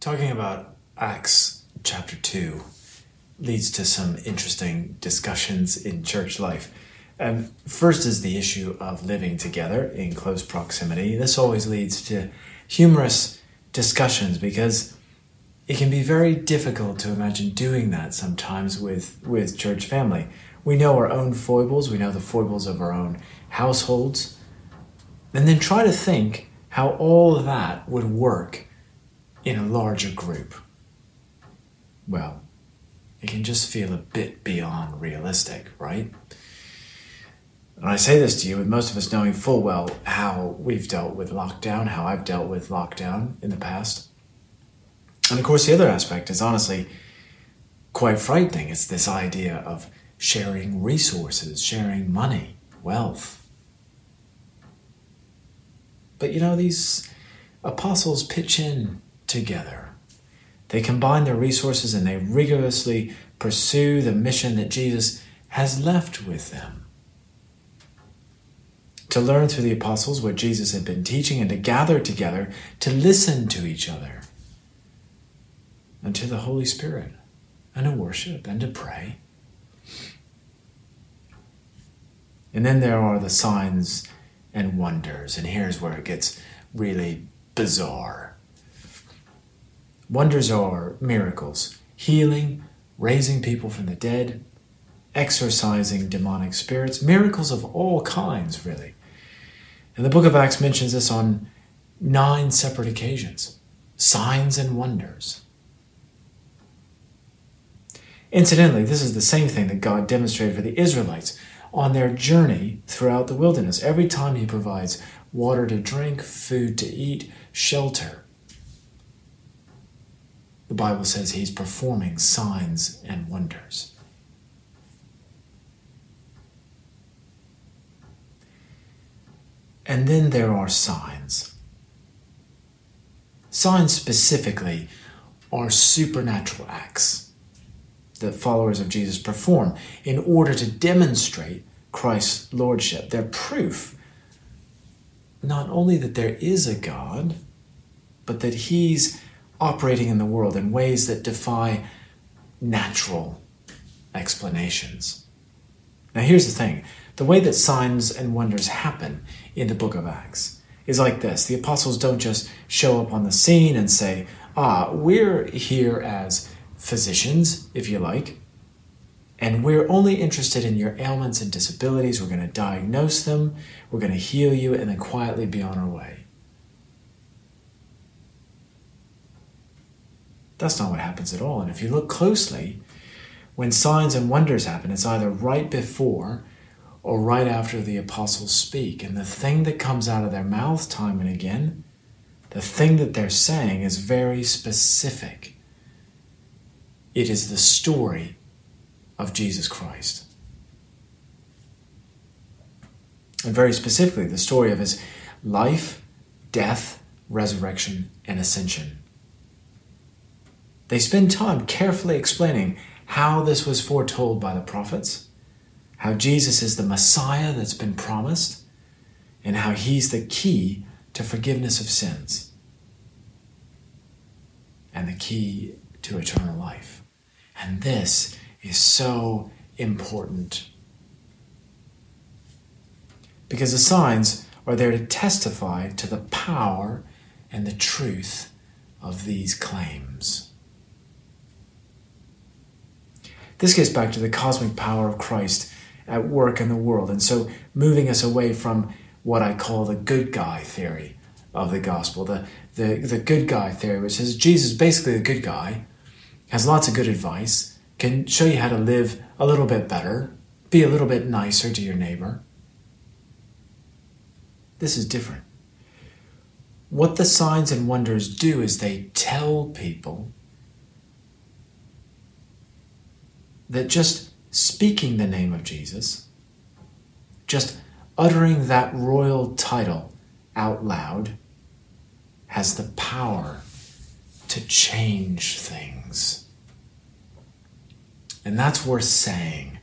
Talking about Acts chapter 2 leads to some interesting discussions in church life. Um, first is the issue of living together in close proximity. This always leads to humorous discussions because it can be very difficult to imagine doing that sometimes with, with church family. We know our own foibles, we know the foibles of our own households, and then try to think how all of that would work in a larger group. Well, it can just feel a bit beyond realistic, right? And I say this to you with most of us knowing full well how we've dealt with lockdown, how I've dealt with lockdown in the past. And of course, the other aspect is honestly quite frightening. It's this idea of sharing resources, sharing money, wealth. But you know, these apostles pitch in together. They combine their resources and they rigorously pursue the mission that Jesus has left with them. To learn through the apostles what Jesus had been teaching and to gather together to listen to each other and to the Holy Spirit and to worship and to pray. And then there are the signs and wonders, and here's where it gets really bizarre. Wonders are miracles, healing, raising people from the dead, exorcising demonic spirits, miracles of all kinds, really. And the book of Acts mentions this on nine separate occasions signs and wonders. Incidentally, this is the same thing that God demonstrated for the Israelites on their journey throughout the wilderness. Every time He provides water to drink, food to eat, shelter, the Bible says He's performing signs and wonders. And then there are signs. Signs specifically are supernatural acts that followers of Jesus perform in order to demonstrate Christ's lordship. They're proof not only that there is a God, but that He's operating in the world in ways that defy natural explanations. Now, here's the thing the way that signs and wonders happen in the book of Acts is like this the apostles don't just show up on the scene and say, Ah, we're here as physicians, if you like, and we're only interested in your ailments and disabilities. We're going to diagnose them, we're going to heal you, and then quietly be on our way. That's not what happens at all. And if you look closely, when signs and wonders happen, it's either right before or right after the apostles speak. And the thing that comes out of their mouth time and again, the thing that they're saying is very specific. It is the story of Jesus Christ. And very specifically, the story of his life, death, resurrection, and ascension. They spend time carefully explaining how this was foretold by the prophets, how Jesus is the Messiah that's been promised, and how he's the key to forgiveness of sins and the key to eternal life. And this is so important. Because the signs are there to testify to the power and the truth of these claims. This gets back to the cosmic power of Christ at work in the world, and so moving us away from what I call the good guy theory of the gospel, the, the, the good guy theory, which says Jesus basically a good guy, has lots of good advice, can show you how to live a little bit better, be a little bit nicer to your neighbor. This is different. What the signs and wonders do is they tell people that just speaking the name of Jesus, just uttering that royal title out loud, has the power to change things. And that's worth saying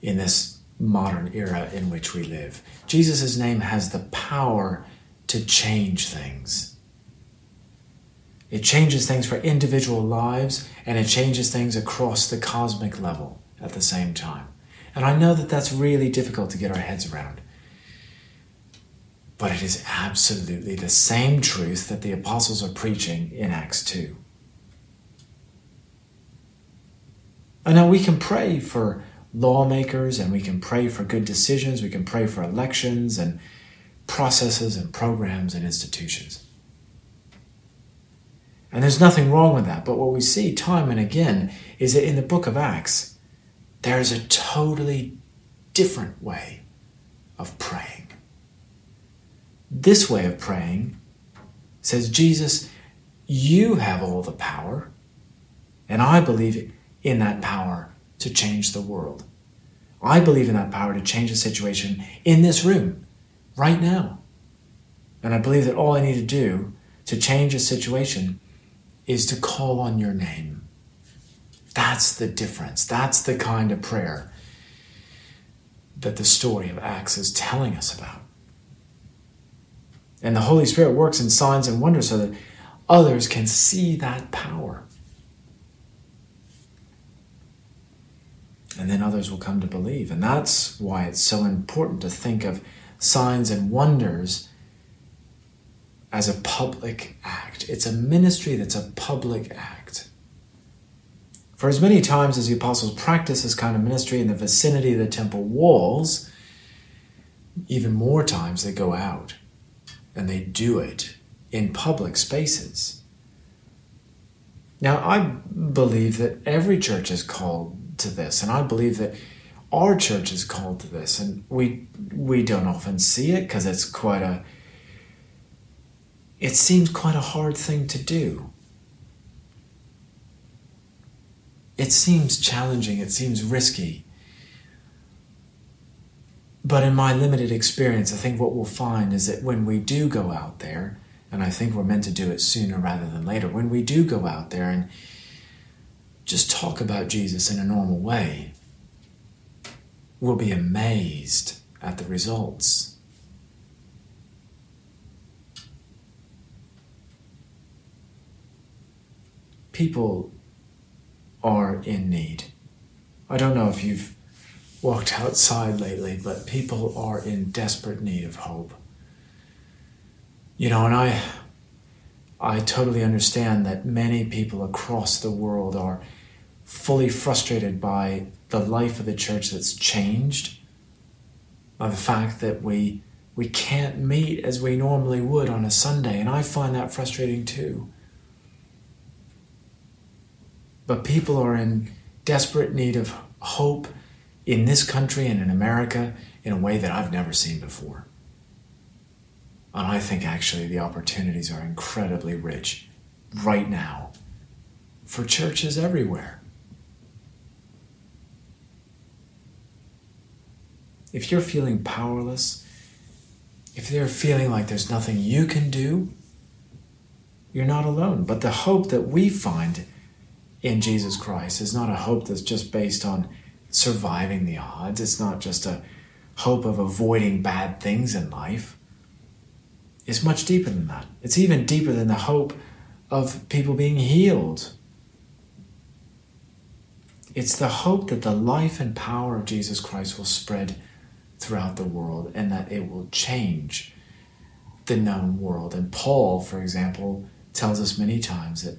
in this modern era in which we live. Jesus' name has the power to change things. It changes things for individual lives and it changes things across the cosmic level at the same time. And I know that that's really difficult to get our heads around. But it is absolutely the same truth that the apostles are preaching in Acts 2. And now we can pray for lawmakers and we can pray for good decisions, we can pray for elections and processes and programs and institutions. And there's nothing wrong with that. But what we see time and again is that in the book of Acts, there is a totally different way of praying. This way of praying says, Jesus, you have all the power, and I believe in that power to change the world. I believe in that power to change the situation in this room, right now. And I believe that all I need to do to change a situation is to call on your name. That's the difference. That's the kind of prayer that the story of Acts is telling us about. And the Holy Spirit works in signs and wonders so that others can see that power. And then others will come to believe. And that's why it's so important to think of signs and wonders as a public act. It's a ministry that's a public act. For as many times as the apostles practice this kind of ministry in the vicinity of the temple walls, even more times they go out and they do it in public spaces. Now, I believe that every church is called to this, and I believe that our church is called to this, and we we don't often see it because it's quite a it seems quite a hard thing to do. It seems challenging, it seems risky. But in my limited experience, I think what we'll find is that when we do go out there, and I think we're meant to do it sooner rather than later, when we do go out there and just talk about Jesus in a normal way, we'll be amazed at the results. People are in need. I don't know if you've walked outside lately, but people are in desperate need of hope. You know, and I I totally understand that many people across the world are fully frustrated by the life of the church that's changed, by the fact that we we can't meet as we normally would on a Sunday, and I find that frustrating too. But people are in desperate need of hope in this country and in America in a way that I've never seen before. And I think actually the opportunities are incredibly rich right now for churches everywhere. If you're feeling powerless, if they're feeling like there's nothing you can do, you're not alone. But the hope that we find in Jesus Christ is not a hope that's just based on surviving the odds. It's not just a hope of avoiding bad things in life. It's much deeper than that. It's even deeper than the hope of people being healed. It's the hope that the life and power of Jesus Christ will spread throughout the world and that it will change the known world. And Paul, for example, tells us many times that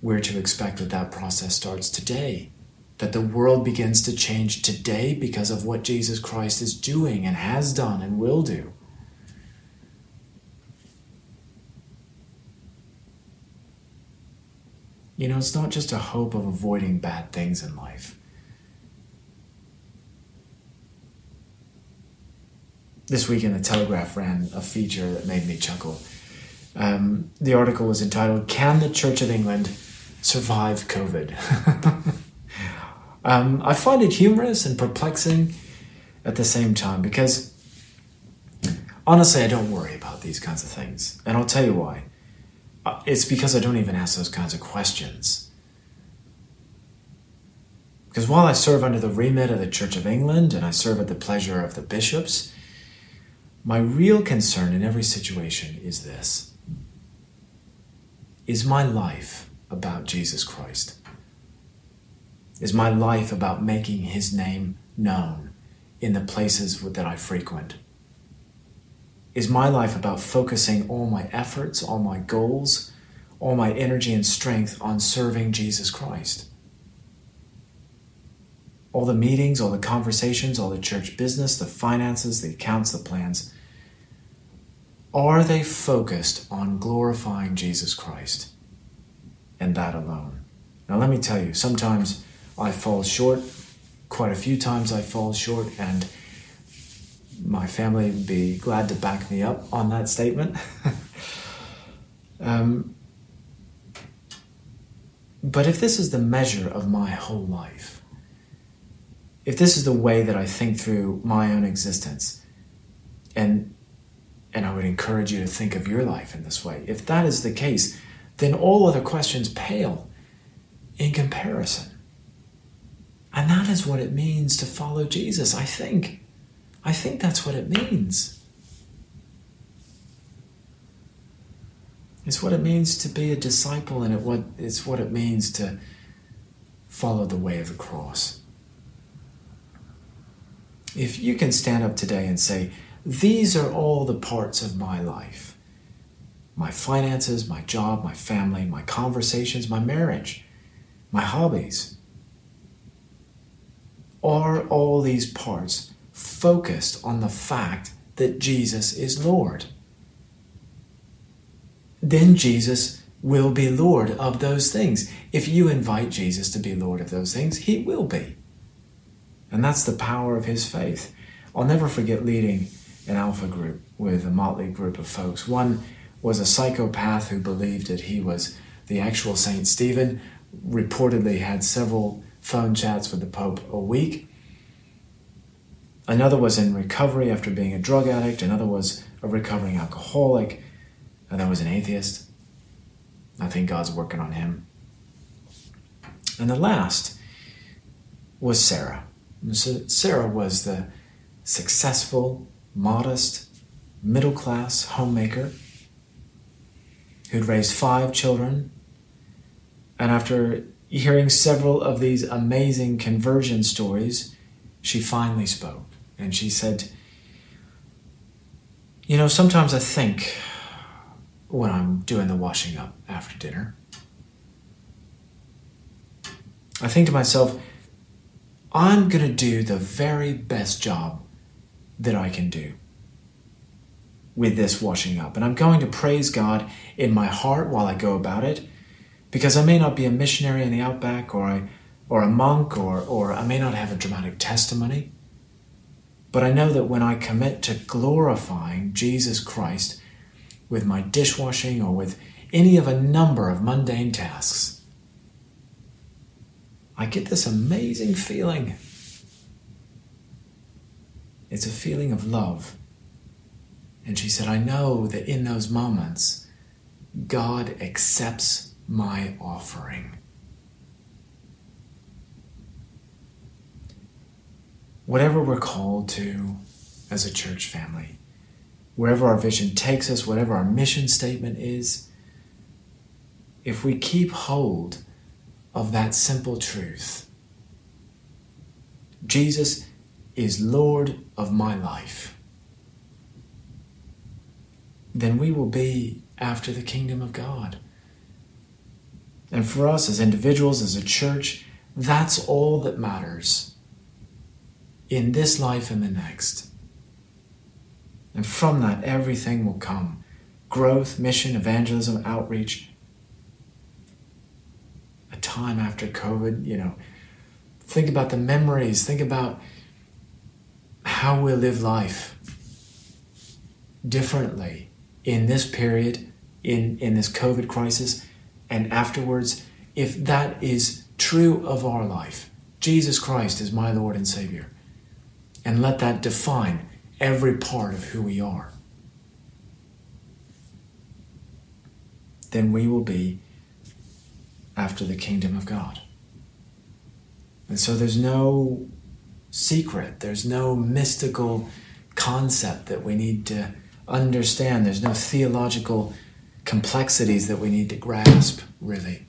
we're to expect that that process starts today. That the world begins to change today because of what Jesus Christ is doing and has done and will do. You know, it's not just a hope of avoiding bad things in life. This week in the Telegraph ran a feature that made me chuckle. Um, the article was entitled Can the Church of England survive COVID. um, I find it humorous and perplexing at the same time because honestly, I don't worry about these kinds of things. And I'll tell you why. Uh, it's because I don't even ask those kinds of questions. Because while I serve under the remit of the Church of England and I serve at the pleasure of the bishops, my real concern in every situation is this is my life about Jesus Christ? Is my life about making his name known in the places that I frequent? Is my life about focusing all my efforts, all my goals, all my energy and strength on serving Jesus Christ? All the meetings, all the conversations, all the church business, the finances, the accounts, the plans, are they focused on glorifying Jesus Christ and that alone? Now, let me tell you, sometimes I fall short. Quite a few times I fall short, and my family would be glad to back me up on that statement. um, but if this is the measure of my whole life, if this is the way that I think through my own existence, and and I would encourage you to think of your life in this way. If that is the case, then all other questions pale in comparison. And that is what it means to follow Jesus, I think. I think that's what it means. It's what it means to be a disciple, and it's what it means to follow the way of the cross. If you can stand up today and say, these are all the parts of my life my finances, my job, my family, my conversations, my marriage, my hobbies. Are all these parts focused on the fact that Jesus is Lord? Then Jesus will be Lord of those things. If you invite Jesus to be Lord of those things, he will be. And that's the power of his faith. I'll never forget leading an alpha group with a motley group of folks. One was a psychopath who believed that he was the actual Saint Stephen, reportedly had several phone chats with the Pope a week. Another was in recovery after being a drug addict. Another was a recovering alcoholic. And there was an atheist. I think God's working on him. And the last was Sarah. Sarah was the successful, modest, middle class homemaker who'd raised five children. And after hearing several of these amazing conversion stories, she finally spoke. And she said, You know, sometimes I think when I'm doing the washing up after dinner, I think to myself, I'm going to do the very best job that I can do with this washing up. And I'm going to praise God in my heart while I go about it because I may not be a missionary in the outback or I, or a monk or, or I may not have a dramatic testimony. But I know that when I commit to glorifying Jesus Christ with my dishwashing or with any of a number of mundane tasks, I get this amazing feeling it's a feeling of love. And she said, I know that in those moments, God accepts my offering. Whatever we're called to as a church family, wherever our vision takes us, whatever our mission statement is, if we keep hold of that simple truth, Jesus is Lord of my life, then we will be after the kingdom of God. And for us as individuals, as a church, that's all that matters in this life and the next. And from that, everything will come growth, mission, evangelism, outreach. A time after COVID, you know, think about the memories, think about how we'll live life differently in this period, in, in this COVID crisis, and afterwards, if that is true of our life, Jesus Christ is my Lord and Savior, and let that define every part of who we are, then we will be after the kingdom of God. And so there's no secret. There's no mystical concept that we need to understand. There's no theological complexities that we need to grasp, really.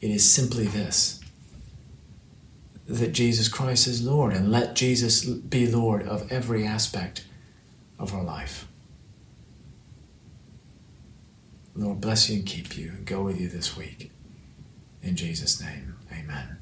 It is simply this that Jesus Christ is Lord, and let Jesus be Lord of every aspect of our life. Lord, bless you and keep you and go with you this week. In Jesus' name, amen.